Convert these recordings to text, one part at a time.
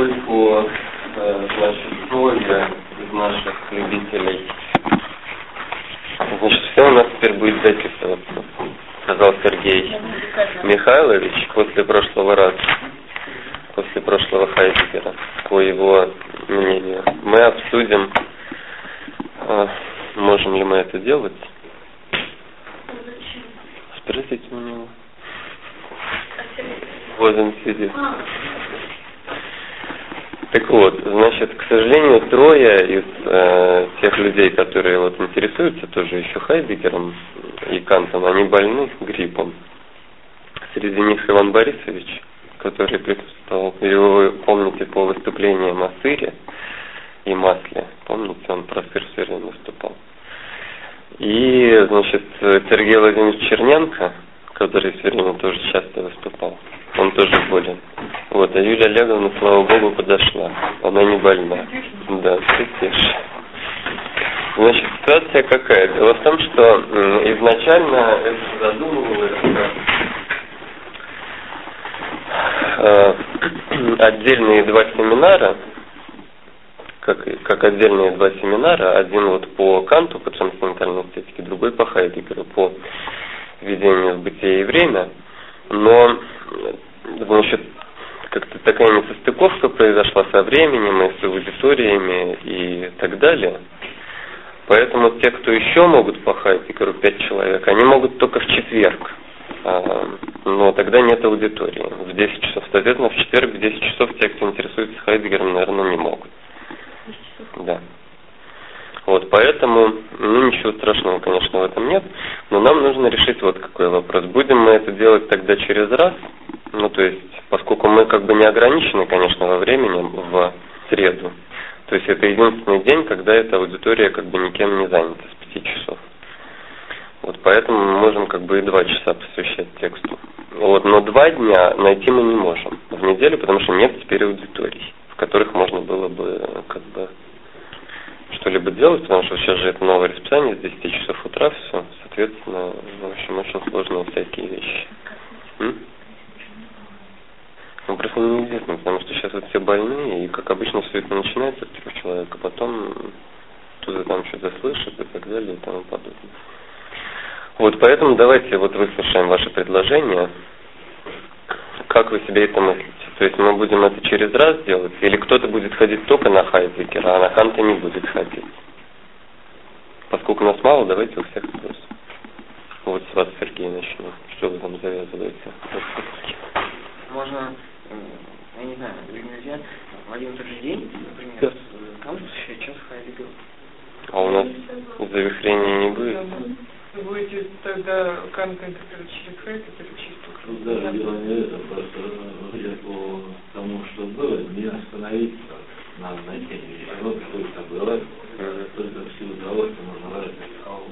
поскольку э, значит, трое из наших любителей, значит, все у нас теперь будет записываться, сказал Сергей Михайлович после прошлого раза, после прошлого Хайдегера, по его мнению. Мы обсудим, э, можем ли мы это делать. Спросите у него. Вот он сидит. Так вот, значит, к сожалению, трое из э, тех людей, которые вот интересуются тоже еще Хайдегером и Кантом, они больны гриппом. Среди них Иван Борисович, который присутствовал, вы помните по выступлениям о сыре и масле, помните, он про сыр все время выступал. И, значит, Сергей Владимирович Черненко, который все время тоже часто выступал он тоже болен. Вот, а Юлия Олеговна, слава богу, подошла. Она не больна. Да, ты тешь. Значит, ситуация какая? Дело в том, что изначально это задумывалось э, отдельные два семинара, как, как отдельные два семинара, один вот по Канту, по трансцендентальной эстетике, другой по Хайдегеру, по введению в бытие и время, но значит, как-то такая несостыковка произошла со временем и с аудиториями и так далее. Поэтому те, кто еще могут по Хайдегеру, пять человек, они могут только в четверг. А, но тогда нет аудитории в 10 часов. Соответственно, в четверг в 10 часов те, кто интересуется Хайдегером, наверное, не могут. Да. Вот, поэтому, ну, ничего страшного, конечно, в этом нет. Но нам нужно решить вот какой вопрос. Будем мы это делать тогда через раз, ну, то есть, поскольку мы как бы не ограничены, конечно, во времени в среду. То есть это единственный день, когда эта аудитория как бы никем не занята с пяти часов. Вот поэтому мы можем как бы и два часа посвящать тексту. Вот, но два дня найти мы не можем в неделю, потому что нет теперь аудиторий, в которых можно было бы как бы что-либо делать, потому что сейчас же это новое расписание с 10 часов утра все, соответственно, в общем, очень сложные всякие вещи. М? Ну, просто неизвестно, потому что сейчас вот все больные, и как обычно все это начинается типа человека, потом кто-то там что-то слышит и так далее и тому подобное. Вот поэтому давайте вот выслушаем ваше предложение. Как вы себе это мыслите? То есть мы будем это через раз делать, или кто-то будет ходить только на Хайзекера, а на Ханта не будет ходить? Поскольку нас мало, давайте у всех спросим. Вот с вас, Сергей, начнем. Что вы там завязываете? Можно я не знаю, нельзя в один и тот же день, например, там сейчас Хайдегер. А у нас завихрения не будет? Вы будете тогда Канта интерпретировать через Хайдегер через Тут ну даже дело не это, просто я по тому, что было, не остановиться на теме. Вот что это было, только в силу того, что можно ложить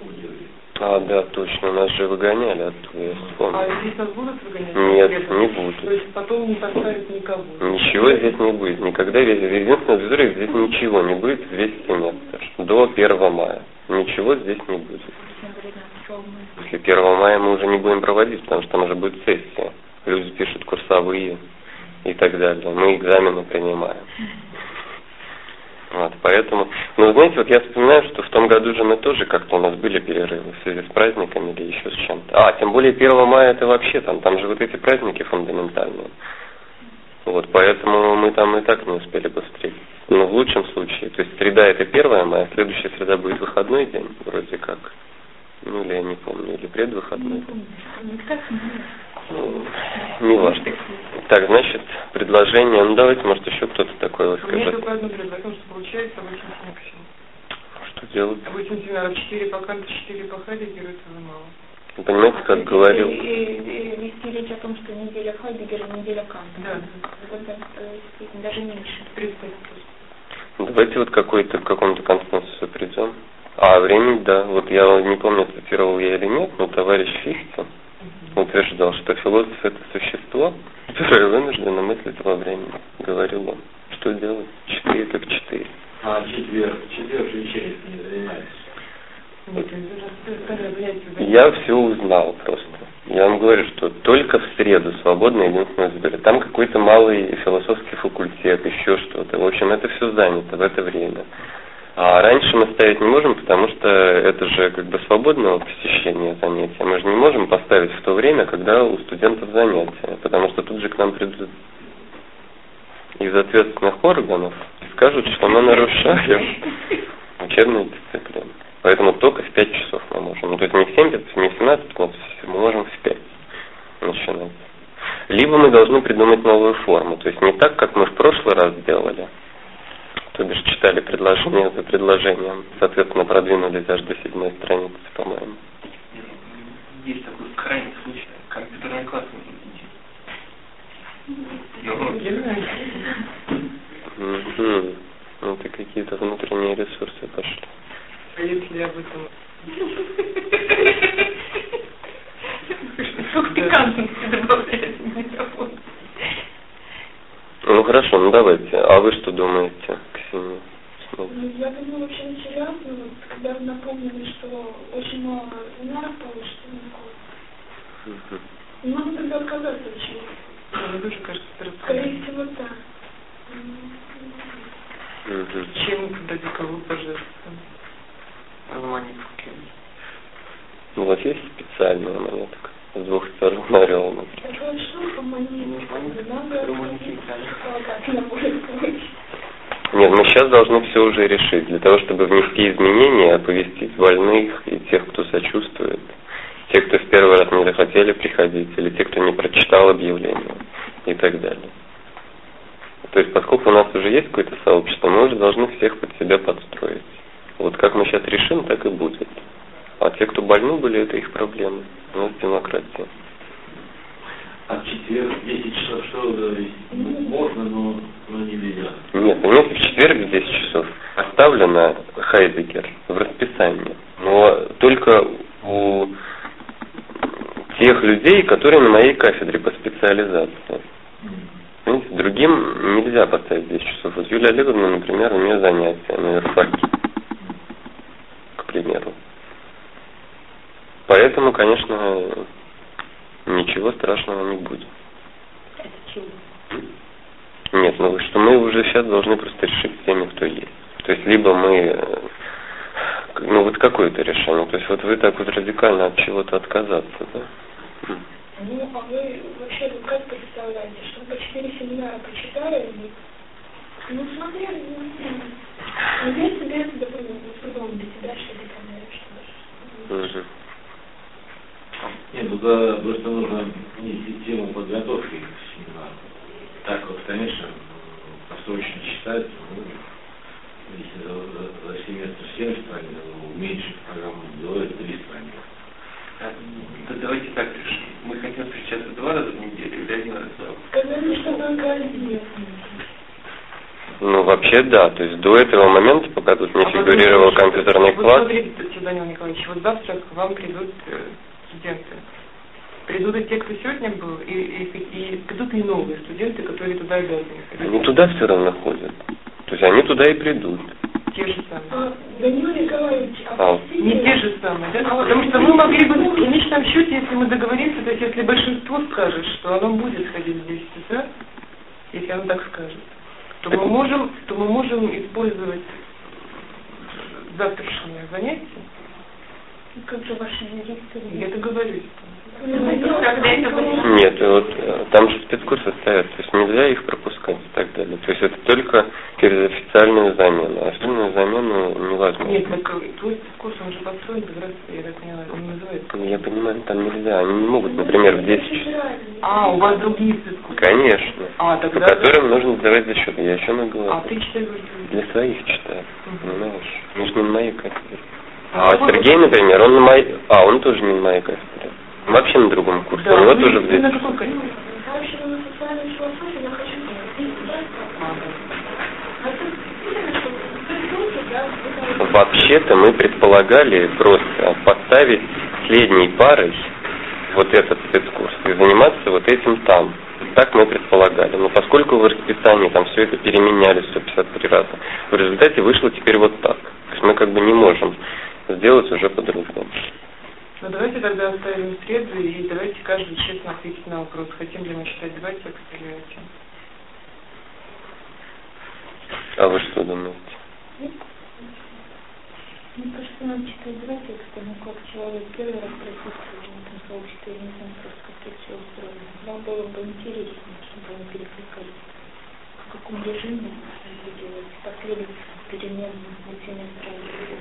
удивить. А, да, точно, нас же выгоняли оттуда, я вспомнил. А здесь нас будут выгонять? Нет, не будут. То есть потом не поставят никого? Ничего здесь не будет, никогда весь, единственное аудитория здесь ничего не будет, весь семестр, до 1 мая. Ничего здесь не будет. После 1 мая мы уже не будем проводить, потому что там уже будет сессия. Люди пишут курсовые и так далее. Мы экзамены принимаем. Вот, поэтому, ну, знаете, вот я вспоминаю, что в том году же мы тоже как-то у нас были перерывы в связи с праздниками или еще с чем-то. А, тем более 1 мая это вообще там, там же вот эти праздники фундаментальные. Вот, поэтому мы там и так не успели бы встретиться. Но в лучшем случае, то есть среда это 1 мая, следующая среда будет выходной день, вроде как. Ну, или я не помню, или предвыходной. Ну, не важно. Так, значит, предложение, ну давайте, может, еще кто-то такой вот скажет. У меня только одно предложение, что получается 8 максимум. Что делать? 8 семинаров, 4 по Канту, 4 по Хайдегеру, это мало. Вы понимаете, как говорил? И, и, и вести речь о том, что неделя Хайдегера, неделя Канта. Да. Это, даже меньше. 30 Давайте вот какой-то, к какому-то консенсусу придем. А времени, да. Вот я не помню, цитировал я или нет, но товарищ Фихте утверждал, что философ это существо, которое вынуждено мыслить во времени. Говорил он. Что делать? Четыре как четыре. А четверг, четверг же через не занимается. Я все узнал просто. Я вам говорю, что только в среду свободно единственное Сбере. Там какой-то малый философский факультет, еще что-то. В общем, это все занято в это время. А раньше мы ставить не можем, потому что это же как бы свободное посещение занятия. Мы же не можем поставить в то время, когда у студентов занятия, потому что тут же к нам придут из ответственных органов и скажут, что мы нарушаем учебную дисциплину. Поэтому только в 5 часов мы можем. Ну, то есть не в 7, не в 17, 15, мы можем в 5 начинать. Либо мы должны придумать новую форму. То есть не так, как мы в прошлый раз сделали, то бишь читали предложение за предложением, соответственно, продвинулись аж до седьмой страницы, по-моему. Есть такой крайний случай, компьютерный класс. Ну, это какие-то внутренние ресурсы пошли. А если об этом... Сколько пикантности добавляет в микрофон. Ну хорошо, ну давайте. А вы что думаете, Ксения? Ну, Я думаю, вообще интересно, вот, когда вы напомнили, что очень мало семинаров получится на курс. Мгм. Не могу тогда отказаться от чего. Мне тоже кажется, это Скорее всего, да. Мгм. Чем когда дико божественно. Романический. Ну вот есть специальная монетка с двух сторон орел, например. Хорошо, помани. Надо Нет, мы сейчас должны все уже решить. Для того, чтобы внести изменения, оповестить больных и тех, кто сочувствует. Те, кто в первый раз не захотели приходить, или те, кто не прочитал объявление и так далее. То есть, поскольку у нас уже есть какое-то сообщество, мы уже должны всех под себя подстроить. Вот как мы сейчас решим, так и будет. А те, кто больны были, это их проблемы. У нас демократия. А четверг 10 часов что? Ну, можно, но, но нельзя. Нет, у них в четверг в 10 часов оставлено Хайдегер в расписании. Но только у тех людей, которые на моей кафедре по специализации. Понимаете, другим нельзя поставить 10 часов. Вот Юлия Олеговна, например, у нее занятия на юрфаке, к примеру. Поэтому, конечно, ничего страшного не будет. Это чего? Нет, ну что мы уже сейчас должны просто решить с теми, кто есть. То есть либо мы, э, ну вот какое-то решение. То есть вот вы так вот радикально от чего-то отказаться, да? Ну, а вы вообще ну, как представляете, что по четыре семинара почитали? и- Ну, смотрели, ну. Ну, я себе это допустим, придумал для себя, что ли, там, или что Мгм. Нет, ну да, просто нужно не систему подготовки к семинару. Так вот, конечно, посрочно читать, ну, если за, за- за семестр 7 страниц, ну, уменьшить программу делать 3 страницы. А, да давайте так решим. Мы хотим встречаться два раза в неделю или один раз в неделю? Сказали, что только один. Ну, вообще, да. То есть до этого момента, пока тут не А фигурировал компьютерный вот класс, смотрите, Данил Николаевич, вот завтра к вам придут э, студенты. Придут и те, кто сегодня был, и, и, и придут и новые студенты, которые туда обязаны ходить. они туда все равно ходят. То есть они туда и придут. Те же самые. А, Данил Николаевич, А. а Не те же самые, да? Потому что мы могли бы в конечном счете, если мы договоримся, то есть если большинство скажет, что оно будет ходить в 10 утра, если оно так скажет, то мы можем, то мы можем использовать завтрашнее занятие. Как же ваши юристы? Я договорюсь. Нет, вот э, там же спецкурсы стоят, то есть нельзя их пропускать и так далее. То есть это только через официальную замену. А официальную замену невозможно. Нет, так твой курс, он же построен как раз, я так поняла, он называется. Я понимаю, там нельзя. Они не могут, например, в 10 часов. А, у вас другие спецкурсы. Конечно. А, По тогда... которым нужно сдавать зачет. Я еще на А, голову. ты читаешь... Для своих читаю. Понимаешь? Ну, не на моей кафедре. А А Сергей, например, он на моей... А, он тоже не на моей кафедре. Вообще на другом курсе. Да, У него вы- тоже в на 10 каком курсе? Вообще, на социальную философию я хочу говорить. Тут видно, что придумки, да, вы там- Вообще-то мы предполагали просто поставить следней парой вот этот спецкурс и заниматься вот этим там. Так мы предполагали. Но поскольку в расписании там все это переменяли 153 раза, в результате вышло теперь вот так. То есть мы как бы не можем сделать уже по-другому. Ну давайте тогда оставим среду и давайте каждый честно ответить на вопрос, хотим ли мы читать два текста или один. А вы что думаете? Мне кажется, надо читать два текста, ну как человек первый раз присутствует в этом сообществе, я не знаю просто, как это все устроено. Вам было бы интересно, чтобы они перекликались. В каком режиме это делать, последовать перемен на семестра или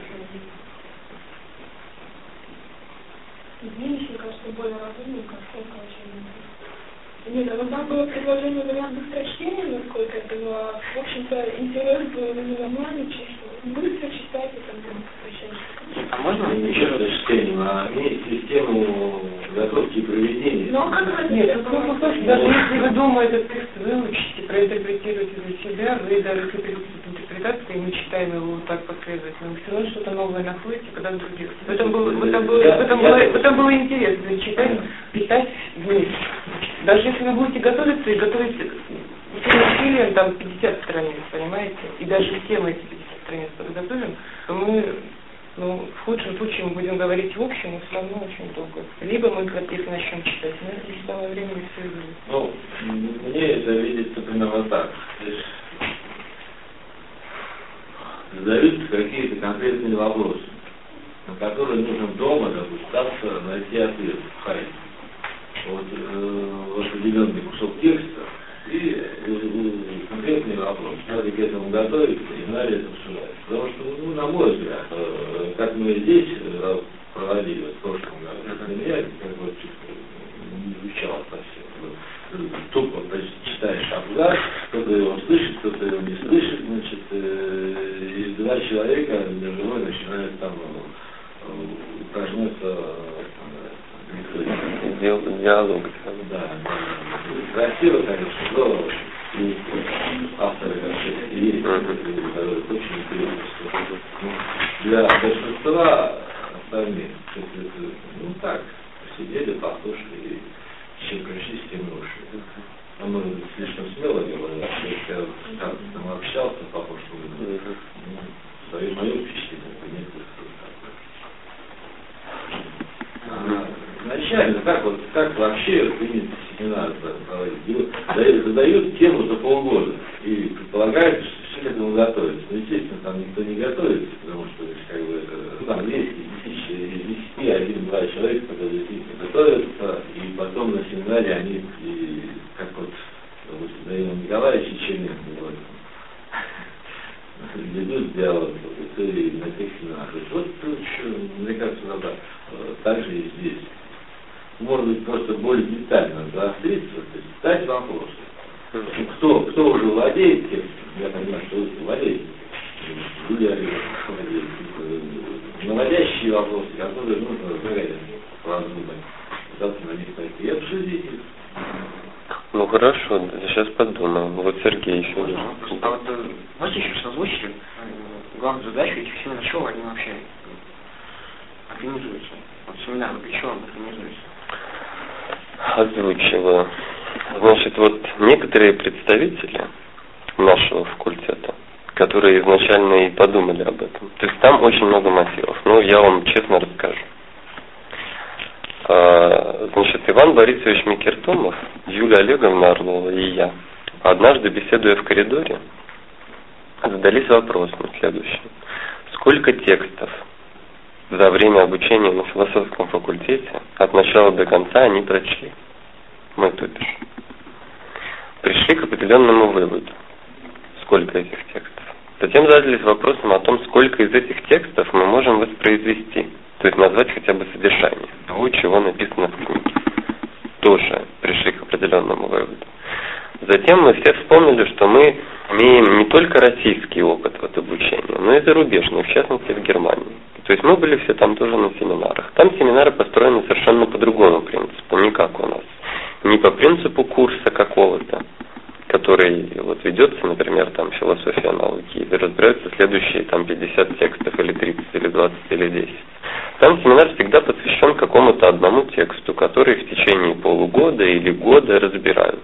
Мне еще кажется более разумным, как сколько очень нет, а там было предложение вариант быстрочтения, насколько это было. В общем-то, интерес был именно маленький, быстро читать и там а можно не еще раз? чтением, а иметь систему готовки и проведения. Ну, а как это? Нет, ну, ну, слушайте, даже если вы дома этот текст выучите, проинтерпретируете для себя, вы даже интерпретации, и мы читаем его вот так последовательно, вы все равно что-то новое находите, когда в других. В этом было, в этом было, в этом было, в этом было интересно читать, писать вместе. Даже если вы будете готовиться и готовить усилием там 50 страниц, понимаете, и даже все мы эти 50 страниц подготовим, то мы ну, в худшем случае мы будем говорить в общем, но все равно очень долго. Либо мы их начнем читать, но это не самое время все. Ну, мне это видится примерно так. Задаются какие-то конкретные вопросы, на которые нужно дома, допустим, найти ответ в хайте. Вот, э, в определенный кусок текста, и э, конкретный вопрос. Надо к этому готовиться и надо это обсуждать. Потому что, ну, на мой взгляд, э, как мы здесь э, проводили в прошлом году, для меня как бы не звучало совсем. Тупо читаешь абзац, кто-то его слышит, кто-то его не слышит, значит, и два человека между собой начинают там упражняться диалог. Да, красиво, конечно, но авторы как есть, очень интересно. Для большинства остальных, ну так, сидели, послушали, чем пришли с тем уши. Может быть, слишком смело говорил, что я там общался по прошлому году, ну, свое мое впечатление, понятно, а, изначально, как вот, как вообще принято семинар проводить? Дают, задают тему за полгода и предполагают, что все к этому готовятся. Но, естественно, там никто не готовится, потому что как бы, ну, там 200 тысяч, из 10, один-два человека, которые действительно готовятся, и потом на семинаре они, и, как вот, допустим, Данил Николаевич Черненко говорит, ведут диалог, это на тех. Вот, что, мне кажется, надо э, так же и здесь может быть, просто более детально заостриться, то есть задать вопросы. Кто, кто уже владеет тем, я понимаю, что вы владеете, владеет, наводящие вопросы, которые нужно заранее продумать, завтра на них пойти и обсудить их. Ну хорошо, сейчас подумаем. Вот Сергей еще. Можно? А вот э, можете еще раз озвучить э, главную задачу этих семинаров, чего они вообще организуются? Вот семинар, для чего он организуется? озвучиваю. Значит, вот некоторые представители нашего факультета, которые изначально и подумали об этом. То есть там очень много мотивов. Ну, я вам честно расскажу. А, значит, Иван Борисович Микертомов, Юлия Олеговна Орлова и я, однажды беседуя в коридоре, задались вопросом следующим. Сколько текстов за время обучения на философском факультете от начала до конца они прочли. Мы тупишь. Пришли к определенному выводу. Сколько этих текстов. Затем задались вопросом о том, сколько из этих текстов мы можем воспроизвести. То есть назвать хотя бы содержание того, чего написано в книге. Тоже пришли к определенному выводу. Затем мы все вспомнили, что мы имеем не только российский опыт вот обучения, но и зарубежный, в частности в Германии. То есть мы были все там тоже на семинарах. Там семинары построены совершенно по другому принципу, не как у нас. Не по принципу курса какого-то, который вот ведется, например, там философия науки, и разбираются следующие там 50 текстов, или 30, или 20, или 10. Там семинар всегда посвящен какому-то одному тексту, который в течение полугода или года разбирают.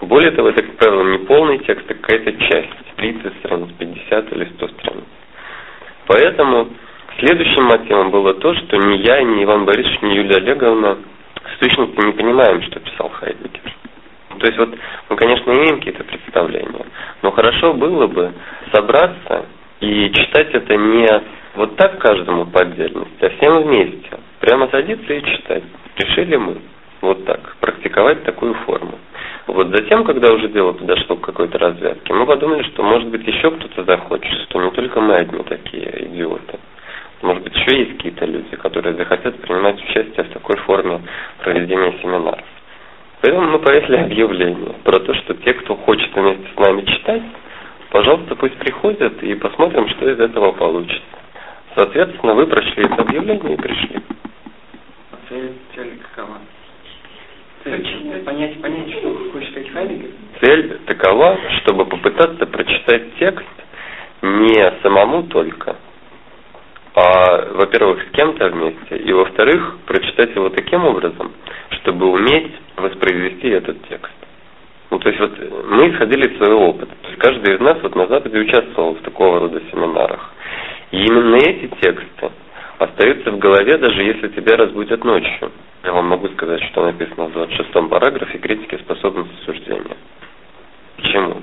Более того, это, как правило, не полный текст, а какая-то часть, 30 страниц, 50 или 100 страниц. Поэтому Следующим мотивом было то, что ни я, ни Иван Борисович, ни Юлия Олеговна с точностью не понимаем, что писал Хайдегер. То есть вот мы, конечно, имеем какие-то представления, но хорошо было бы собраться и читать это не вот так каждому по отдельности, а всем вместе. Прямо садиться и читать. Решили мы вот так, практиковать такую форму. Вот затем, когда уже дело подошло к какой-то развязке, мы подумали, что может быть еще кто-то захочет, что не только мы одни такие идиоты. Может быть, еще есть какие-то люди, которые захотят принимать участие в такой форме проведения семинаров. Поэтому мы повесили объявление про то, что те, кто хочет вместе с нами читать, пожалуйста, пусть приходят и посмотрим, что из этого получится. Соответственно, вы прочли это объявление и пришли. А цель, цель какова? Цель, понять, понять, что хочет сказать Хайдегер? Цель такова, чтобы попытаться прочитать текст не самому только, а, во-первых, с кем-то вместе, и, во-вторых, прочитать его таким образом, чтобы уметь воспроизвести этот текст. Ну, то есть вот мы исходили из своего опыта. То есть каждый из нас вот на Западе участвовал в такого рода семинарах. И именно эти тексты остаются в голове, даже если тебя разбудят ночью. Я вам могу сказать, что написано в 26 параграфе критики способности суждения. Почему?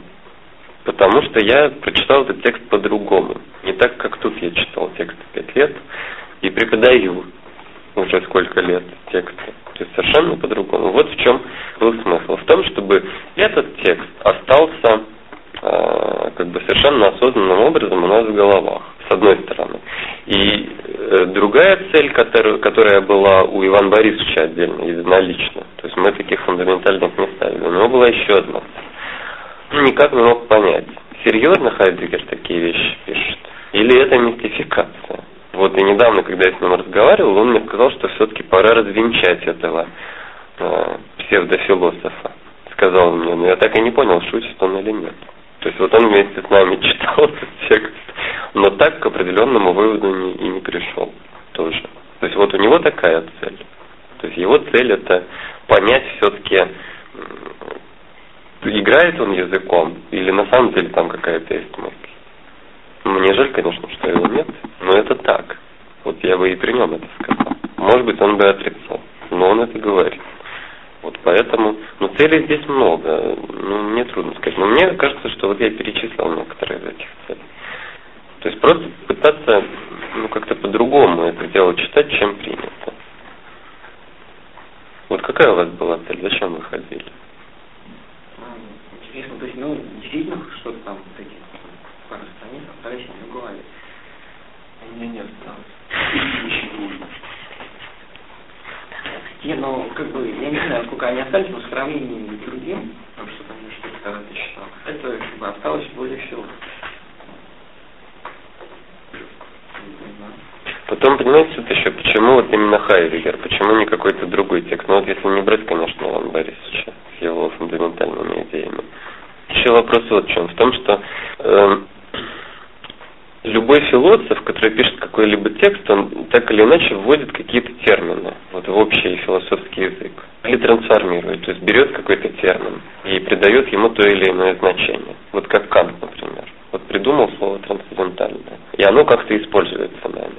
Потому что я прочитал этот текст по-другому. Не так, как тут я читал текст пять лет и преподаю уже сколько лет тексты. То есть совершенно по-другому. Вот в чем был смысл. В том, чтобы этот текст остался э, как бы совершенно осознанным образом у нас в головах, с одной стороны. И э, другая цель, которая, которая была у Ивана Борисовича отдельно, единолично, то есть мы таких фундаментальных не ставили, у него была еще одна цель никак не мог понять, серьезно Хайдегер такие вещи пишет, или это мистификация. Вот и недавно, когда я с ним разговаривал, он мне сказал, что все-таки пора развенчать этого э, псевдофилософа. Сказал мне, но я так и не понял, шутит он или нет. То есть вот он вместе с нами читал этот текст, но так к определенному выводу не, и не пришел тоже. То есть вот у него такая цель. То есть его цель это понять все-таки играет он языком, или на самом деле там какая-то есть мысль. Мне жаль, конечно, что его нет, но это так. Вот я бы и при нем это сказал. Может быть, он бы отрицал, но он это говорит. Вот поэтому, ну, целей здесь много, ну, мне трудно сказать. Но мне кажется, что вот я перечислил некоторые из этих целей. То есть просто пытаться, ну, как-то по-другому это дело читать, чем принято. Вот какая у вас была цель? Зачем вы ходили? Интересно, то есть, ну, действительно, что-то там, эти пару страниц остались у меня в голове. У меня не осталось. Не, ну, как бы, я не знаю, сколько они остались, но в сравнении с другим, там что-то мне что-то когда-то читал, это как бы осталось более всего. Потом, понимаете, тут еще, почему вот именно Хайдегер, почему не какой-то другой текст? Ну вот если не брать, конечно, Иван Борисовича с его фундаментальными идеями. Еще вопрос вот в чем. В том, что э, любой философ, который пишет какой-либо текст, он так или иначе вводит какие-то термины вот, в общий философский язык. Или трансформирует, то есть берет какой-то термин и придает ему то или иное значение. Вот как Кант, например. Вот придумал слово трансцендентальное. И оно как-то используется нами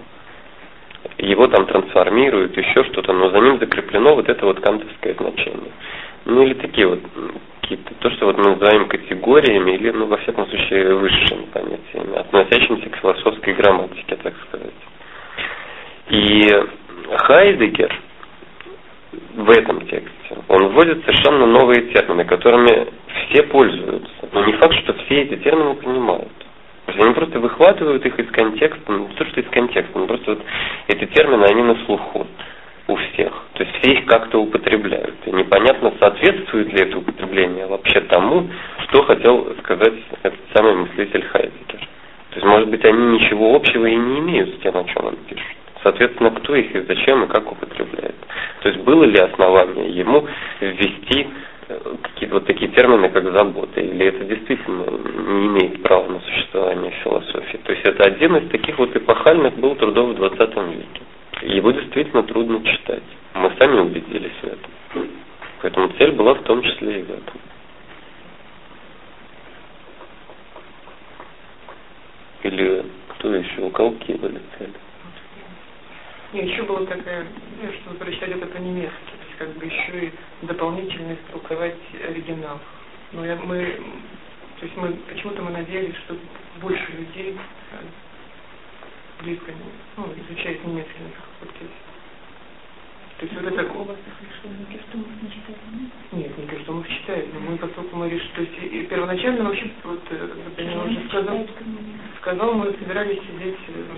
его там трансформируют, еще что-то, но за ним закреплено вот это вот кантовское значение. Ну или такие вот какие-то, то, что вот мы называем категориями, или, ну, во всяком случае, высшими понятиями, относящимися к философской грамматике, так сказать. И Хайдегер в этом тексте, он вводит совершенно новые термины, которыми все пользуются. Но не факт, что все эти термины понимают. То есть они просто выхватывают их из контекста, ну, не то, что из контекста, но просто вот эти термины, они на слуху у всех. То есть все их как-то употребляют. И непонятно, соответствует ли это употребление вообще тому, что хотел сказать этот самый мыслитель Хайдегер. То есть, может быть, они ничего общего и не имеют с тем, о чем он пишет. Соответственно, кто их и зачем и как употребляет. То есть, было ли основание ему ввести какие-то вот такие термины, как забота, или это действительно не имеет права на существование в философии. То есть это один из таких вот эпохальных был трудов в 20 веке. Его действительно трудно читать. Мы сами убедились в этом. Поэтому цель была в том числе и в этом. Или кто еще? У кого были цели? Нет, еще была такая, ну, что прочитать это по-немецки, то есть как бы еще и дополнительно истолковать оригинал. Но я, мы, то есть мы, почему-то мы надеялись, что больше людей э, близко, ну, изучает немецкий на факультете. То есть вот это... У вас Никерстумов не читали, нет? Нет, Никерстумов читает, но мы поскольку мы решили, то есть первоначально вообще, вот, э, я уже сказал, сказал, мы собирались сидеть, э,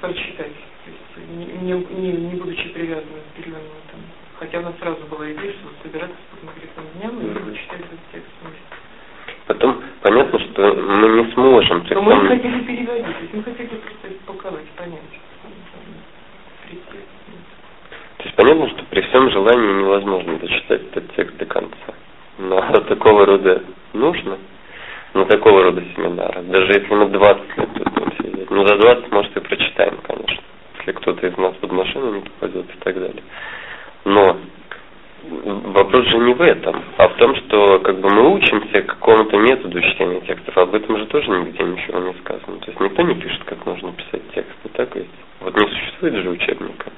прочитать, то есть не, не, не, не будучи привязаны к определенному там. Хотя у нас сразу была идея, что собираться по конкретным дням и mm-hmm. читать этот текст вместе. Потом понятно, что мы не сможем. Но мы не хотели переводить, то есть мы хотели понять. Прийти. То есть понятно, что при всем желании невозможно дочитать этот текст до конца. Но такого рода нужно, на такого рода семинара. Даже если мы 20 лет будем сидеть. Ну, за 20, может, и прочитаем, конечно. Если кто-то из нас под машину не попадет и так далее. Но вопрос же не в этом, а в том, что как бы мы учимся какому-то методу чтения текстов, об этом же тоже нигде ничего не сказано. То есть никто не пишет, как нужно писать тексты, так ведь? Вот не существует же учебника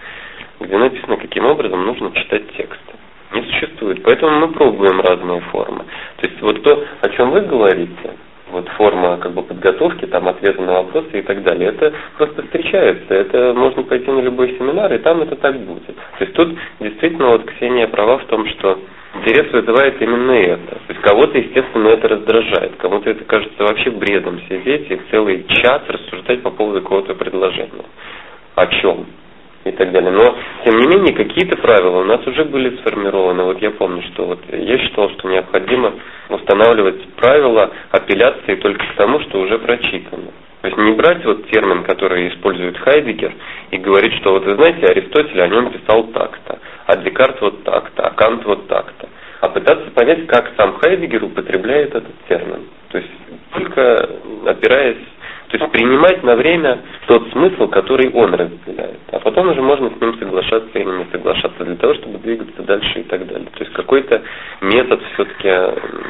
где написано, каким образом нужно читать тексты. Не существует. Поэтому мы пробуем разные формы. То есть вот то, о чем вы говорите, вот форма как бы подготовки, там ответы на вопросы и так далее, это просто встречается. Это можно пойти на любой семинар, и там это так будет. То есть тут действительно вот Ксения права в том, что интерес вызывает именно это. То есть кого-то, естественно, это раздражает, кому-то это кажется вообще бредом сидеть и целый час рассуждать по поводу какого-то предложения. О чем? И так далее. Но, тем не менее, какие-то правила у нас уже были сформированы. Вот я помню, что вот я считал, что необходимо устанавливать правила апелляции только к тому, что уже прочитано. То есть не брать вот термин, который использует Хайдегер, и говорить, что вот вы знаете, Аристотель о нем писал так-то, а Декарт вот так-то, а Кант вот так-то. А пытаться понять, как сам Хайдегер употребляет этот термин. То есть только опираясь то есть принимать на время тот смысл, который он разделяет. А потом уже можно с ним соглашаться или не соглашаться для того, чтобы двигаться дальше и так далее. То есть какой-то метод все-таки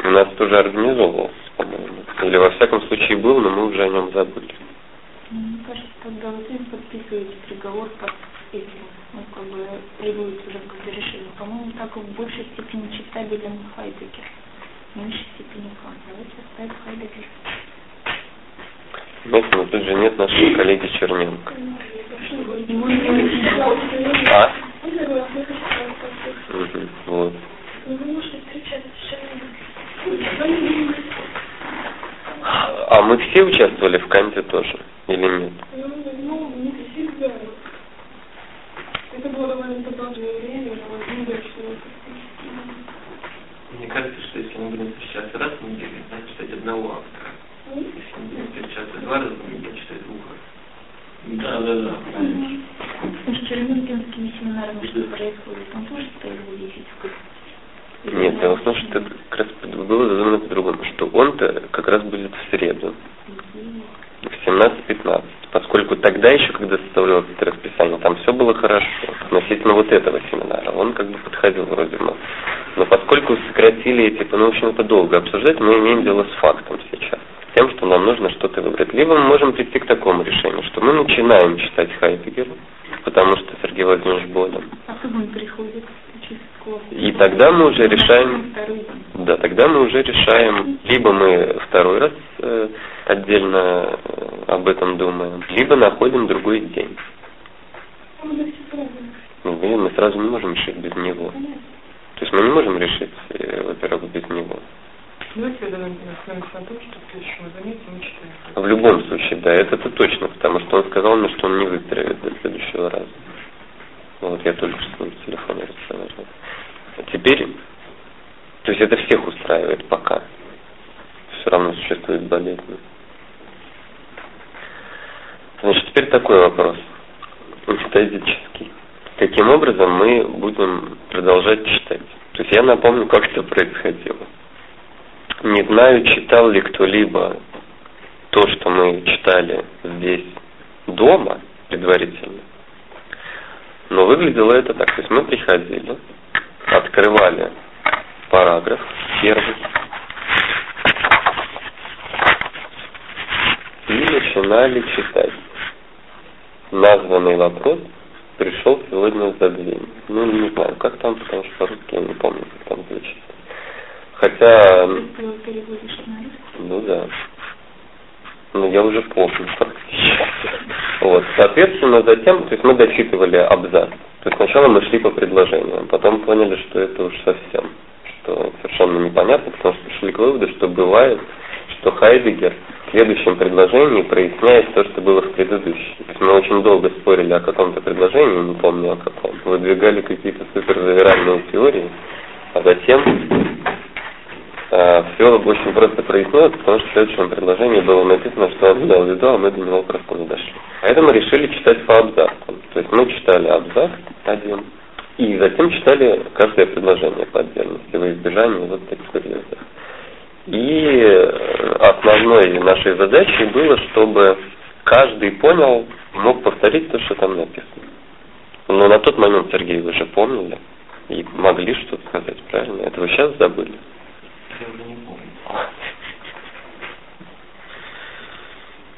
у нас тоже организовывался, по-моему. Или во всяком случае был, но мы уже о нем забыли. Мне кажется, когда вы подписываете приговор под этим, ну, как бы требуется уже какое-то решение. По-моему, так в большей степени читабелен Хайдегер, в меньшей степени Кант. Давайте оставить Хайдегер. Знаете, но тут же нет нашего коллеги Черненко. А? Угу, вот. А мы все участвовали в Канте тоже? Или нет? Ну, не всегда. Это было довольно продолжительное время, но Мне кажется, что если мы будем встречаться раз в неделю, значит, одного автора. Если мы будем встречаться два раза читать двух авторов. Да, да, да, конечно. С черненкинскими семинарами что происходит? Там тоже стоит дефицит? Нет, дело в том, что это как раз было задумано по-другому, что он-то как раз будет в среду, в 17-15, поскольку тогда еще, когда составлялось это расписание, там все было хорошо, относительно вот этого семинара, он как бы подходил вроде бы. Но поскольку сократили, типа, ну, в общем, это долго обсуждать, мы имеем дело с фактом сейчас тем, что нам нужно что-то выбрать. Либо мы можем прийти к такому решению, что мы начинаем читать Хайдегера, потому что Сергей Владимирович Бодом. Приходит и тогда мы уже решаем, да, тогда мы уже решаем, либо мы второй раз э, отдельно э, об этом думаем, либо находим другой день. Ну, мы сразу не можем решить без него. То есть мы не можем решить, э, во-первых, без него. В любом случае, да, это-то точно, потому что он сказал мне, что он не выздоровеет до следующего раза. Вот, я только что с ним в телефоне разговаривал. А теперь, то есть это всех устраивает пока. Все равно существует болезнь. Значит, теперь такой вопрос. Методический. Каким образом мы будем продолжать читать? То есть я напомню, как это происходило. Не знаю, читал ли кто-либо то, что мы читали здесь дома предварительно. Но выглядело это так. То есть мы приходили, открывали параграф первый и начинали читать названный вопрос пришел сегодня за дверь. Ну, не знаю, как там, потому что по-русски я не помню, как там звучит. Хотя... Ну да. Ну, я уже помню. Вот, соответственно, затем, то есть мы дочитывали абзац. То есть сначала мы шли по предложениям, потом поняли, что это уж совсем, что совершенно непонятно, потому что пришли к выводу, что бывает, что Хайдегер в следующем предложении проясняет то, что было в предыдущем. То есть мы очень долго спорили о каком-то предложении, не помню о каком, выдвигали какие-то суперзавиральные теории, а затем э, все очень просто прояснилось, потому что в следующем предложении было написано, что он туда уведу, а мы до него просто не дошли. Поэтому решили читать по абзацам. То есть мы читали абзац один, и затем читали каждое предложение по отдельности, во избежание вот таких выездов. И э, основной нашей задачей было, чтобы каждый понял, мог повторить то, что там написано. Но на тот момент Сергей вы же помнили и могли что-то сказать, правильно? Это вы сейчас забыли? Я уже не помню.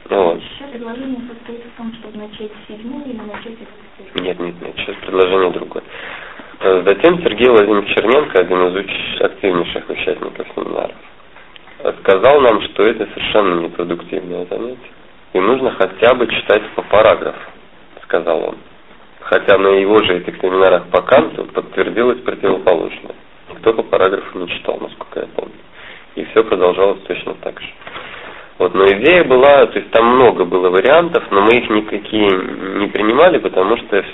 Вот. Еще предложение состоит в том, чтобы начать с седьмой или начать Нет, нет, нет, сейчас предложение другое. Э, Затем Сергей Владимирович Черненко, один из активнейших участников семинаров, э, сказал нам, что это совершенно непродуктивное занятие. И нужно хотя бы читать по параграфу, сказал он. Хотя на его же этих семинарах по Канту подтвердилось противоположное. Никто по параграфу не читал, насколько я помню. И все продолжалось точно так же. Вот, но идея была, то есть там много было вариантов, но мы их никакие не принимали, потому что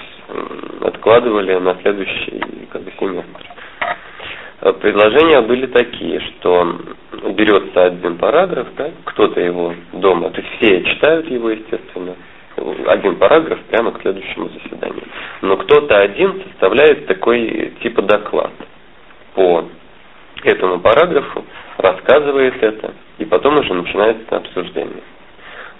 откладывали на следующий как бы, семестр. Э, Предложения были такие, что берется один параграф, да, кто-то его дома, то есть все читают его, естественно, один параграф прямо к следующему заседанию. Но кто-то один составляет такой типа доклад по этому параграфу, рассказывает это, и потом уже начинается обсуждение.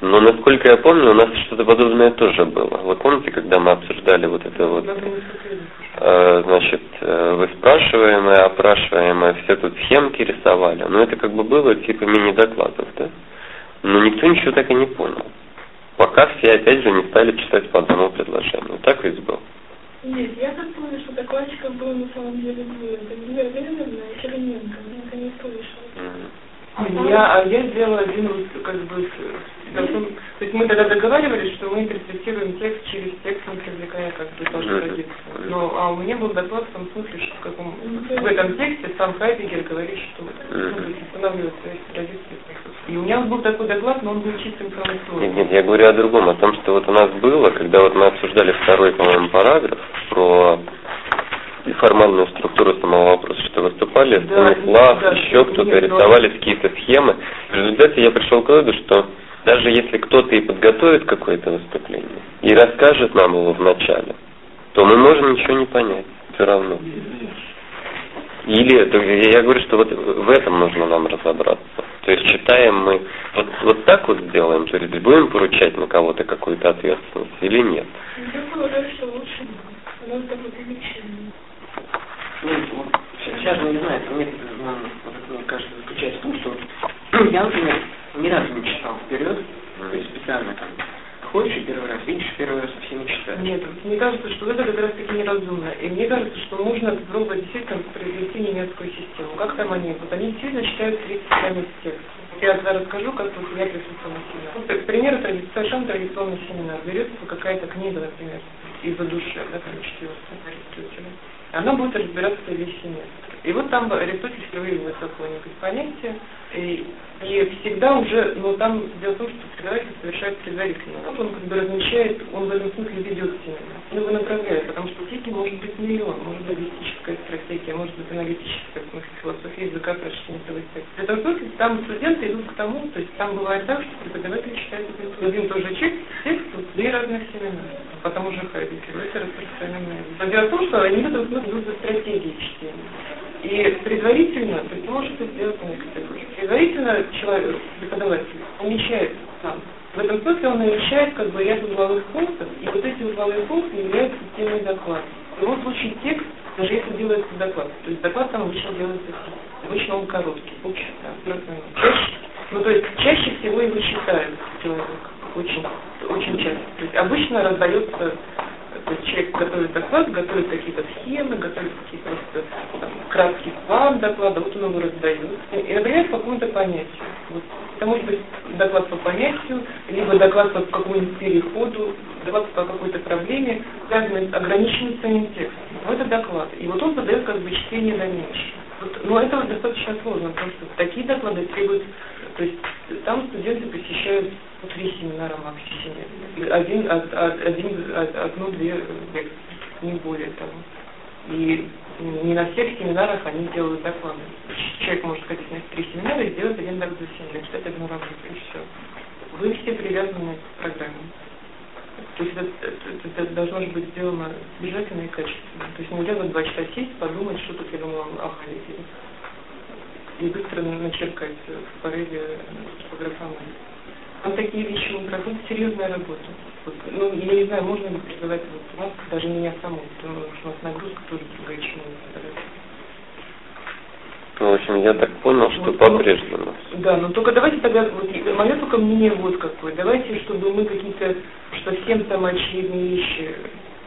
Но, насколько я помню, у нас что-то подобное тоже было. Вы помните, когда мы обсуждали вот это вот, э, значит, э, вы опрашиваемые, все тут схемки рисовали. Но это как бы было типа мини-докладов, да? Но никто ничего так и не понял. Пока все опять же не стали читать по одному предложению. Так ведь было? Нет, я так помню, что докладчиком был на самом деле двое. Это Юлия Вильямовна и Черненко. Я это не слышала. Я, а я сделала один как бы, должен- то есть мы тогда договаривались, что мы интерпретируем текст через текст, не привлекая как бы тоже Мгм. традицию. Но, а у меня был доклад в том смысле, что в, каком, в этом тексте сам Хайдегер говорит, что ну, Мгм. то есть устанавливает свои традиции. И у меня был такой доклад, но он был чисто Нет, информационный. нет, я говорю о другом, о том, что вот у нас было, когда вот мы обсуждали второй, по-моему, параграф про формальную структуру самого вопроса, что выступали Да, Станислав, да, еще нет, кто-то, рисовали какие-то схемы. В результате я пришел к выводу, что даже если кто-то и подготовит какое-то выступление и расскажет нам его в начале, то мы можем ничего не понять все равно. Или, я говорю, что вот в этом нужно нам разобраться. То есть читаем мы, вот, вот так вот сделаем, то есть будем поручать на кого-то какую-то ответственность или нет. Я полагаю, что лучше у нас такое. Ну, вот сейчас, ну, не вот это, мне кажется, заключается в том, что я, например, ни разу не читал вперед, то есть специально там ходишь и первый раз видишь, первый раз совсем не читаешь. Нет, мне кажется, что это как раз таки неразумно. И мне кажется, что нужно попробовать действительно произвести немецкую систему. Как там они? Вот они действительно читают третий страниц текста. Я тогда расскажу, как вот я присутствовала на семинаре. Вот, к совершенно традиционный семинар. Берется какая-то книга, например, из-за души, да, там Аристотеля. Она будет разбираться весь семестр. И вот там Аристотель впервые такое некое понятие, и, и всегда уже, ну там дело в том, что преподаватель совершает предварительно. Вот он как бы размещает, он в этом смысле ведет семинар. Он его направляет, потому что теки может быть миллион, может быть логистическая стратегия, может быть аналитическая, в смысле философия языка, прочтение этом смысле там студенты идут к тому, то есть там бывает так, что преподаватель читает один, один и тот же текст, текст две разных семинара, по тому же Хайдегеру, это распространенное. Но дело в том, что они в этом смысле идут за стратегией чтения. И предварительно, то есть может это сделать. Предварительно человек, преподаватель, умещает сам. В этом смысле он намечает как бы ряд узловых пунктов, и вот эти узловые пункты являются темой доклада. В любом случае текст, даже если делается доклад, то есть доклад там обычно делается, обычно он короткий, полчаса, 40 минут. Чаще, ну то есть чаще всего его читают человек, очень, очень часто. То есть обычно раздается То есть человек готовит доклад, готовит какие-то схемы, готовит какие-то просто там, краткий план доклада, вот он его раздает. И, например, по какому-то понятию. Вот. Это может быть доклад по понятию, либо доклад по какому-нибудь переходу, доклад по какой-то проблеме, связанный ограниченным своим текстом. Но это доклад. И вот он задает как бы чтение дальнейшее. Вот, но это достаточно сложно, потому что такие доклады требуют, то есть там студенты посещают три семинара максимум, один, один, одну-две лекции, не более того. И не на всех семинарах они делают доклады. Человек может ходить на три семинара и сделать один доклад за семинар, читать одну работу, и все. Вы все привязаны к программе. То есть это, это, это должно быть сделано обязательно и качественно. То есть нельзя за два часа сесть, подумать, что тут я думала о. И быстро начеркать в порыве типографомании. Там такие вещи не проходят, серьезная работа. Вот, ну, я не знаю, можно ли призывать вот вас, даже меня саму, потому что у нас нагрузка тоже другая, чем нас. Ну, в общем, я так понял, что вот, по-прежнему. Ну, да, но только давайте тогда, вот, мое только мнение вот какое. Давайте, чтобы мы какие-то совсем там очевидные вещи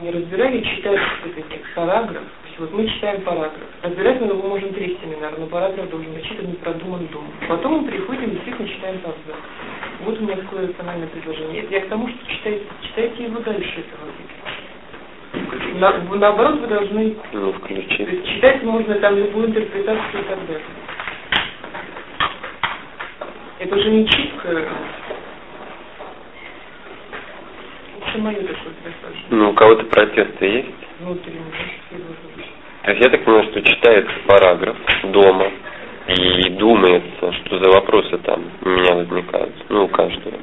не разбирали, читать все-таки параграф. Вот мы читаем параграф. Разбирать мы его можем три семинара, но параграф должен быть читан, не продуман дома. Потом мы приходим и действительно читаем абзац. Вот у меня такое национальное предложение. Я к тому, что читайте, читайте его дальше этого на, наоборот, вы должны ну, включить. Читать можно там любую интерпретацию и так далее. Это уже не читка. Это мое такое. Ну, у кого-то протесты есть? Внутренне. То есть я так понимаю, что читает параграф дома и думается, что за вопросы там у меня возникают, ну, у каждого.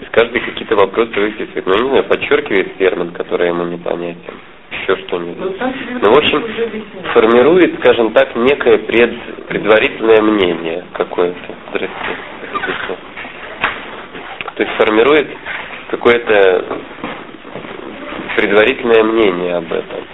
Из каждой какие-то вопросы выписывает. Ну, не знаю, подчеркивает термин, который ему непонятен. Еще что-нибудь. Ну, ну, в общем, формирует, скажем так, некое пред, предварительное мнение какое-то. Здрасте. То есть формирует какое-то предварительное мнение об этом.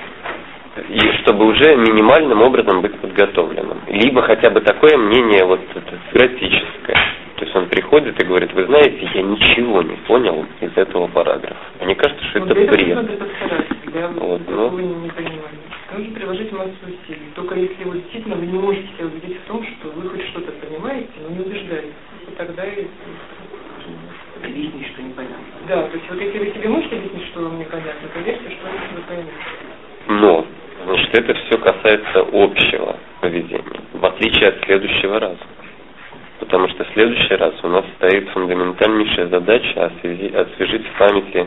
И чтобы уже минимальным образом быть подготовленным. Либо хотя бы такое мнение вот это теоретическое. То есть он приходит и говорит, вы знаете, я ничего не понял из этого параграфа. Мне кажется, что вот это бред. Я вот, но... вы не понимали. Нужно приложить массу усилий. Только если вы действительно вы не можете себя убедить в том, что вы хоть что-то понимаете, но не убеждаете, то тогда и объяснить, что непонятно. Да, то есть вот если вы себе можете объяснить, что вам непонятно, поверьте, что вы поймете. Но, значит, это все касается общего поведения, в отличие от следующего раза потому что в следующий раз у нас стоит фундаментальнейшая задача освежить, в памяти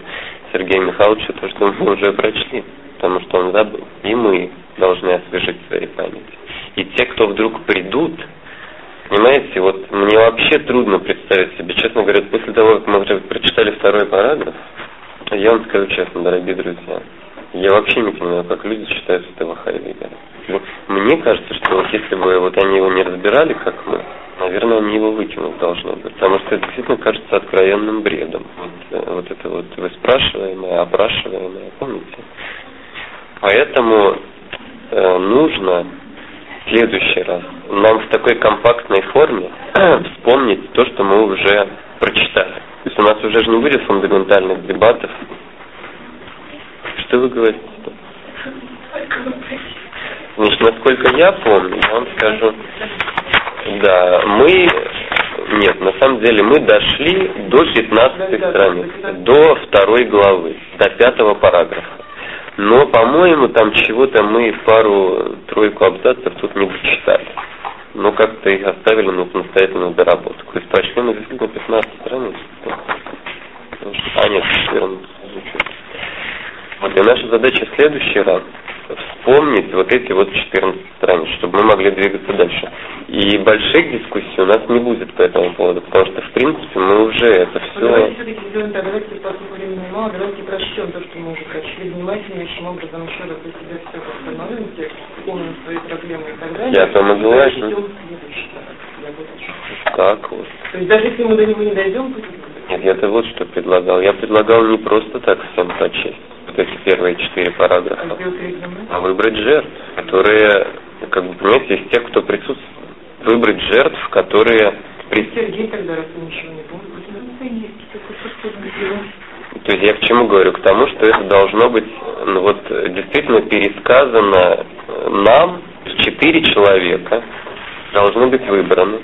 Сергея Михайловича то, что мы уже прочли, потому что он забыл. И мы должны освежить в своей памяти. И те, кто вдруг придут, понимаете, вот мне вообще трудно представить себе, честно говоря, после того, как мы прочитали второй параграф, я вам скажу честно, дорогие друзья, я вообще не понимаю, как люди читают этого Хайдегера. Мне кажется, что вот если бы вот они его не разбирали, как мы, наверное, они его выкинуть должны. Потому что это действительно кажется откровенным бредом. Вот, э, вот это вот вы спрашиваемое, опрашиваемое, помните? Поэтому э, нужно в следующий раз нам в такой компактной форме вспомнить то, что мы уже прочитали. То есть у нас уже же не будет фундаментальных дебатов. Что вы говорите? Значит, насколько я помню, я вам скажу, да, мы, нет, на самом деле мы дошли до 15 страницы, до второй главы, до пятого параграфа. Но, по-моему, там чего-то мы пару-тройку абзацев тут не дочитали. Но как-то их оставили на самостоятельную доработку. То есть прочли мы действительно 15 страниц. А, нет, 14. Вот, и наша в следующий раз вспомнить вот эти вот 14 страниц, чтобы мы могли двигаться дальше. И больших дискуссий у нас не будет по этому поводу, потому что, в принципе, мы уже это все... Ну, давайте все-таки сделаем так, давайте, поскольку времени мало, давайте прочтем то, что мы уже прочли, внимательнейшим образом еще раз для себя все восстановим, вспомним свои проблемы и так далее. Я о том и говорю. Так вот. То есть даже если мы до него не дойдем, то... Нет, я-то вот что предлагал. Я предлагал не просто так всем прочесть вот эти первые четыре параграфа, а выбрать жертв, которые, как бы, понимаете, из тех, кто присутствует, выбрать жертв, которые... При... Сергей тогда, раз ничего не помнит, То есть я к чему говорю? К тому, что это должно быть ну, вот действительно пересказано э, нам, четыре человека должны быть выбраны,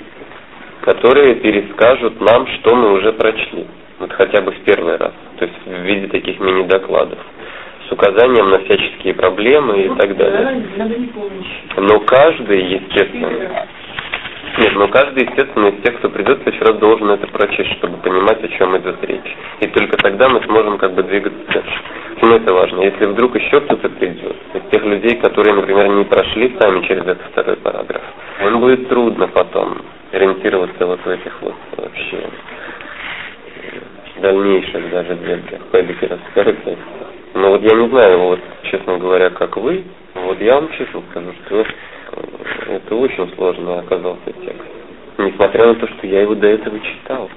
которые перескажут нам, что мы уже прочли. Вот хотя бы в первый раз. То есть в виде таких мини-докладов. С указанием на всяческие проблемы и так далее. Но каждый, естественно, нет, но каждый, естественно, из тех, кто придет, в следующий раз должен это прочесть, чтобы понимать, о чем идет речь. И только тогда мы сможем как бы двигаться дальше. Почему это важно? Если вдруг еще кто-то придет, из тех людей, которые, например, не прошли сами через этот второй параграф, им будет трудно потом ориентироваться вот в этих вот вообще дальнейших даже двигателях. Пойдите расскажите. Но вот я не знаю, вот, честно говоря, как вы, вот я вам честно скажу, что это очень сложно оказался текст. Несмотря на то, что я его до этого читал.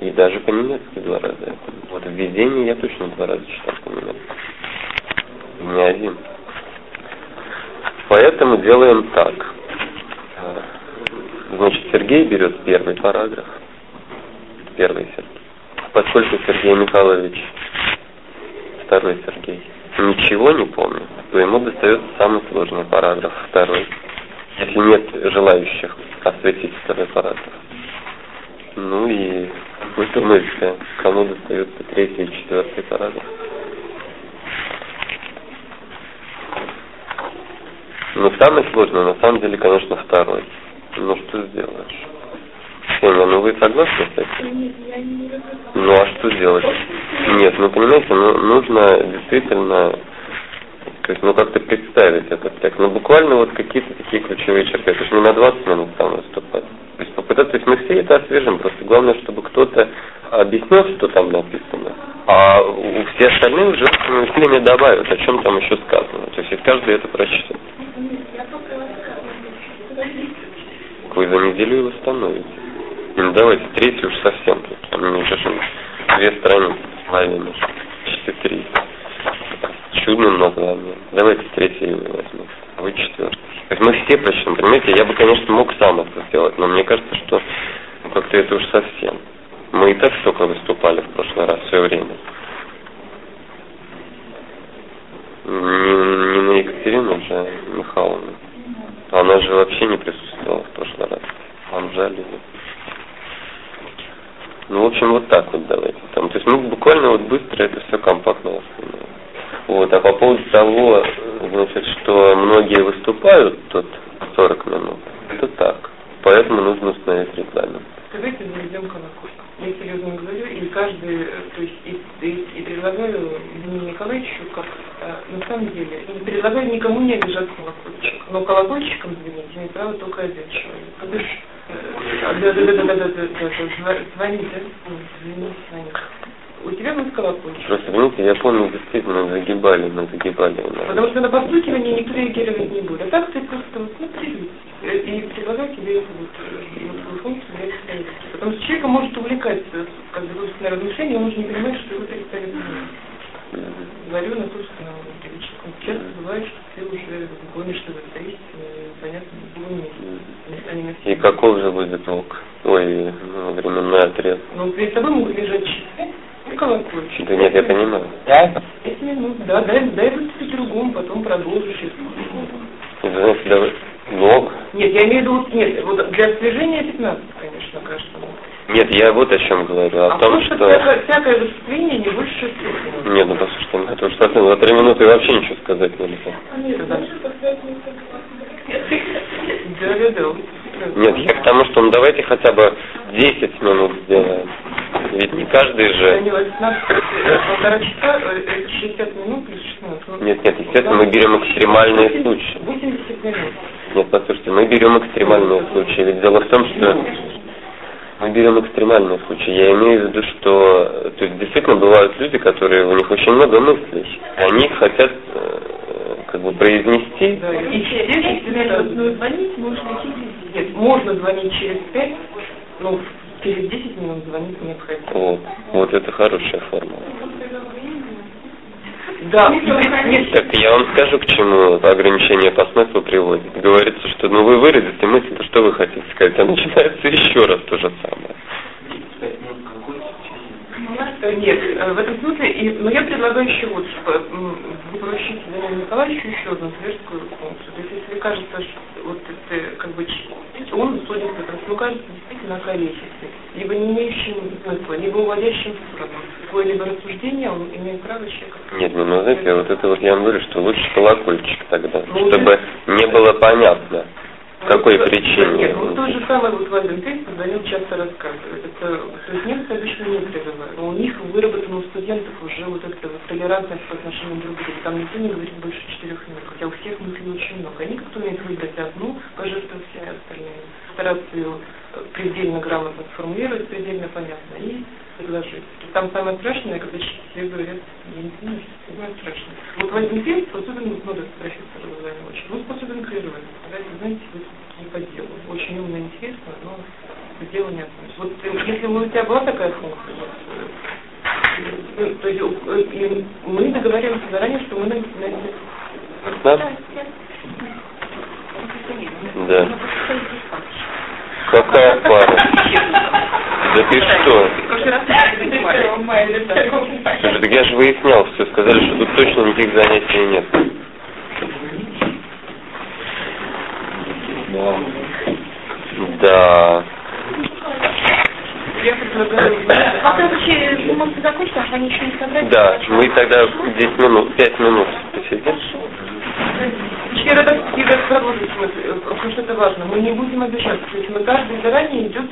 И даже по-немецки два раза. Вот введение я точно два раза читал по-немецки. Не один. Поэтому делаем так. Значит, Сергей берет первый параграф. Первый Сергей. Поскольку Сергей Михайлович, второй Сергей, ничего не помнит, то ему достается самый сложный параграф, второй. Если нет желающих осветить второй параграф. Ну и вы думаете, кому достается третий и четвертый параграф? Ну, самый сложный, на самом деле, конечно, второй. Ну, что сделаешь? Ксения, ну вы согласны с этим? Ну, а что делать? Нет, ну, понимаете, ну, нужно действительно есть, ну, как-то представить этот текст. Ну, буквально вот какие-то такие ключевые черты. Это же не на 20 минут там выступать. То есть, попытаться, то есть мы все это освежим. Просто главное, чтобы кто-то объяснил, что там написано. А у все остальные уже усилиями добавят, о чем там еще сказано. То есть, каждый это прочтет. Вы за неделю его становите. Ну, давайте, третий уж совсем. Мне уже две страницы с половиной. Почти три чудным названием. Давайте третий возьмем, а вы есть мы все прочтем, понимаете? Я бы, конечно, мог сам это сделать, но мне кажется, что как-то это уж совсем. Мы и так столько выступали в прошлый раз, все время. Не, не на Екатерину же Михайловну. Она же вообще не присутствовала в прошлый раз. Вам жаль ее. Ну, в общем, вот так вот давайте. Там, то есть мы буквально вот быстро это все компактно восстановим. Вот, а по поводу того, значит, что многие выступают тут 40 минут, это так. Поэтому нужно установить регламент. Давайте заведем колокольчик. Я серьезно говорю, и каждый, то есть и, и, и предлагаю Евгению Николаевичу, как а, на самом деле, не предлагаю никому не обижать колокольчик. Но колокольчиком звонить имеет право только один человек. То бишь, да, да, да, да, да, да, да, звоните, звоните, звоните. У тебя был колокольчик. Просто, понимаете, я помню, действительно загибали, мы загибали. Да. Потому что на постукивание никто реагировать не будет. А так ты просто вот смотри и предлагаю тебе эту вот, вот функцию для эксперимента. Потому что человека может увлекать как бы собственное размышление, он уже не понимает, что его перестали понимать. Говорю на собственном опыте. Часто бывает, что ты уже гонишь что это есть, понятно, не И каков же будет звук? Ой, ну, временной отрез. Ну, перед тобой могут лежать часы, колокольчик. Да нет, я понимаю. Да? Пять минут, да, дай, дай выступить другому, потом продолжишь. Много. Нет, я имею в виду, нет, вот для освежения 15, конечно, каждому. Нет, я вот о чем говорю, о а том, что... Всякое, всякое выступление не больше 6 минут. Нет, ну послушайте, ну это уж совсем, за три минуты вообще ничего сказать нельзя. Нет, да. Да, да, да. Нет, я к тому, что ну давайте хотя бы 10 минут сделаем. Ведь не каждый же... полтора часа, это 60 минут плюс 16. Нет, нет, естественно, мы берем экстремальные случаи. 80 минут. Нет, послушайте, мы берем экстремальные случаи. Ведь дело в том, что мы берем экстремальные случаи. Я имею в виду, что то есть действительно бывают люди, которые у них очень много мыслей. Они хотят как бы произнести. Да, и через звонить можно Нет, можно звонить через пять, но через 10 минут звонить необходимо. Вот, вот это хорошая форма. Да. Так я вам скажу, к чему ограничение по смыслу приводит. Говорится, что ну вы выразите мысль, то что вы хотите сказать, а начинается еще раз то же самое. Э, Нет, э, в этом смысле, и, но я предлагаю еще вот, что м, вы поручите Данилу Николаевичу еще одну твердскую функцию. То есть, если кажется, что вот это, как бы, он судит, потому что, ну, кажется, действительно околесицей, либо не имеющим смысла, либо уводящим в сторону. Какое-либо рассуждение, он имеет право человека. Нет, ну, ну, знаете, вот это вот я вам говорю, что лучше колокольчик тогда, Ну, чтобы не было понятно, по какой Вот, причине. Нет, вот то же самое вот Владимир Пейсон Данил часто рассказывает. Это, то есть немцы обычно не призывают, у них выработано у студентов уже вот эта вот толерантность по отношению друг к другу. Там никто не говорит больше четырех минут, хотя у всех мыслей очень много. Они кто умеет выбрать одну, пожертвовать все остальные. Стараться ее предельно грамотно сформулировать, предельно понятно и предложить. Там самое страшное, когда все говорят, я не знаю, что самое страшное. Вот Пейсон способен, вот надо профессор Лазарев очень, он способен прервать. Сказать, знаете, вы не по делу. Очень умно, интересно, но к делу не относится. Вот э, если бы у тебя была такая функция, вот, э, ну, то есть э, мы договариваемся заранее, что мы на, на- Да? Да. Какая пара? Да ты что? Слушай, так я же выяснял все, сказали, что тут точно никаких занятий нет. Да. А ты вообще, они еще не. Да, мы тогда 10 минут, 5 минут посидим. Продолжить смысл, э, потому что это важно. Мы не будем обижаться. То есть мы каждый заранее идет,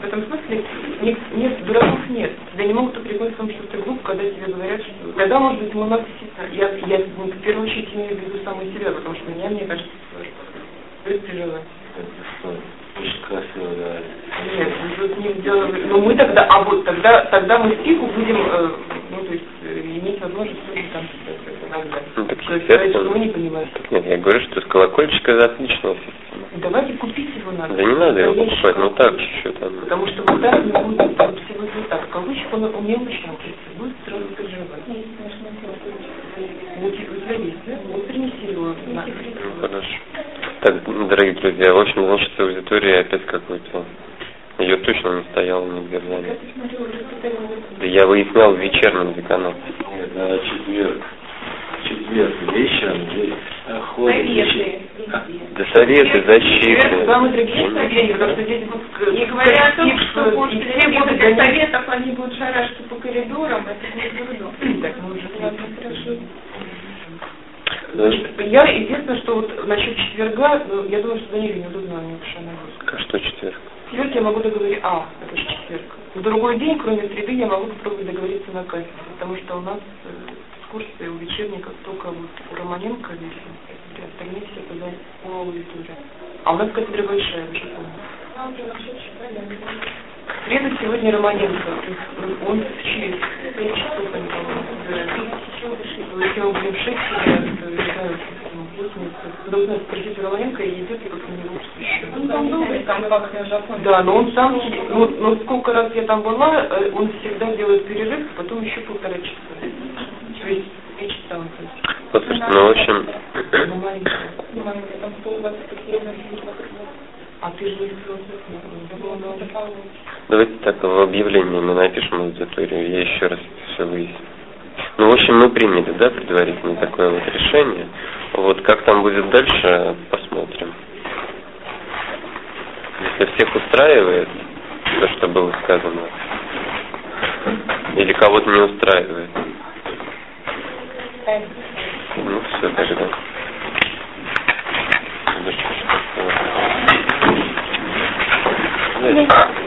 в этом смысле нет, нет, дураков нет. Тебя не могут упрекнуть в том, что ты глуп, когда тебе говорят, что... Тогда, может быть, мы действительно... Я, я ну, в первую очередь имею в виду самой себя, потому что меня, мне кажется, да. Нет, мы тут не сделали. Но мы тогда, а вот тогда, тогда мы стиху будем, э, ну, то есть, э, иметь возможность там иногда. Ну, так То есть, сказать, что вы не понимаете. Нет, я говорю, что с колокольчика это отличная система. Давайте купить его надо. Да не надо его Вещь покупать, ну так там. Потому что вот так не будет, вот всего вот так. Колокольчик, он умелочно учится, будет сразу переживать. Вот у тебя есть, да? Вот принеси его. на- Ну, хорошо. Так, дорогие друзья, в общем, значит, в аудитории опять какой-то... Ее точно не стояло нигде в занятии. Да я выяснял в вечернем деканате. Нет, на четверг. Четверг вечером здесь э, ходят... Советы. А, Да советы, защиты. Самый трагический день, потому что здесь будут... Не говоря о том, что и после все будут этих советов они будут шарашиться по коридорам, это будет дурдом. Так, мы уже Ладно, хорошо. Я единственное, что вот насчет четверга, ну, я думаю, что Даниле неудобно душа нагрузка. А что четверг? В четверг я могу договорить, а, это же четверг. В другой день, кроме среды, я могу попробовать договориться на кафедре, потому что у нас э, экскурсии у вечерников только вот у Романенко вечером, остальные все туда по аудитории. А у нас кафедра большая, уже правильно. В среду сегодня Романенко, он в пять часов они, по-моему, да. Если мы будем в шесть, то я не знаю, ну, должна спросить у Романенко и идет ли как-нибудь еще. Он там долго, там как уже помню. Да, но он сам, ну, ну сколько раз я там была, э, он всегда делает перерыв, потом еще полтора часа. Послушайте, ну, в общем, маленькая. Не могу, я там 120 такие ты же не сказала, давайте так, в объявлении мы напишем аудиторию, я еще раз все выясню. Ну, в общем, мы приняли, да, предварительно такое вот решение. Вот как там будет дальше, посмотрим. Если всех устраивает то, что было сказано, или кого-то не устраивает, ну все тогда. Подожди, что такое? Знаете,